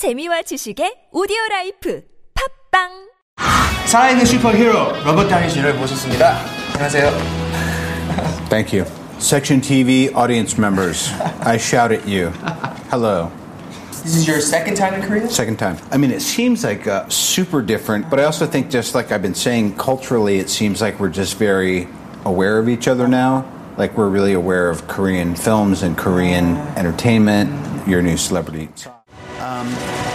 재미와 지식의 오디오 라이프 팝빵 살아있는 슈퍼히어로 로버트 다우니 모셨습니다. 안녕하세요. Thank you. Section TV audience members, I shout at you. Hello. This is your second time in Korea? Second time. I mean, it seems like uh, super different, but I also think, just like I've been saying, culturally, it seems like we're just very aware of each other now. Like, we're really aware of Korean films and Korean entertainment, your new celebrity. Um,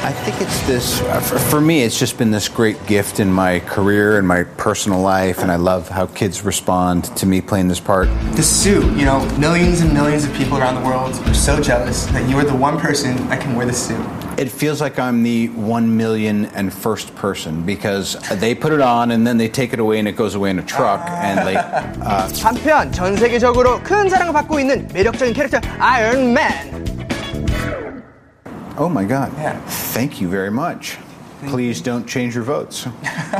I think it's this, uh, for, for me, it's just been this great gift in my career and my personal life, and I love how kids respond to me playing this part. The suit, you know, millions and millions of people around the world are so jealous that you are the one person that can wear the suit. It feels like I'm the one million and first person because they put it on and then they take it away and it goes away in a truck and like uh, 한편 전 세계적으로 큰 사랑을 받고 있는 매력적인 캐릭터 아이언맨 oh my god Yeah. thank you very much please don't change your votes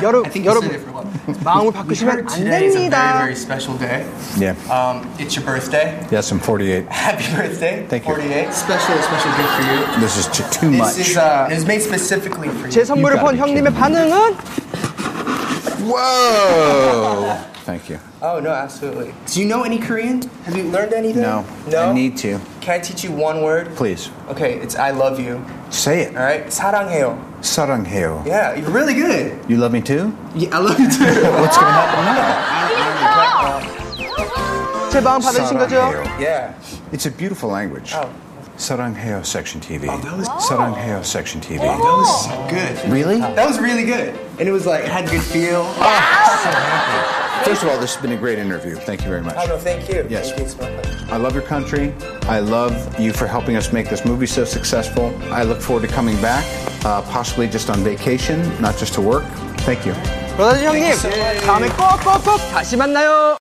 여러, I think you said 여러분 it for one. 마음을 We 바꾸시면 heard 안 today is a very, 됩니다 very special day. yeah Um, it's your birthday. yes I'm 48 Happy birthday. Thank you. 48. Special, special gift for you. this is t- too This much is, uh, it was made specifically for you. 제 선물을 You 본 gotta be 형님의 kidding. 반응은 whoa thank you Oh, no, absolutely. Do you know any Korean? Have you learned anything? no No? I need to Can I teach you one word? please Okay, it's I love you. say it All right? 사랑해요. 사랑해요 Yeah, you're really good. you love me too Yeah, I love you too. what's gonna happen now 제 마음 받으신 거죠? 사랑해요. yeah. It's a beautiful language. Oh. Saranghae Section TV. Oh, that was- Saranghae Section TV. That was so good. Really? That was really good. And it was like, it had good feel. First of all, this has been a great interview. Thank you very much. Oh, no, thank you. Yes. Thank you so much. I love your country. I love you for helping us make this movie so successful. I look forward to coming back, uh, possibly just on vacation, not just to work. Thank you. 브라질 형님 다음에 꼭꼭꼭 다시 만나요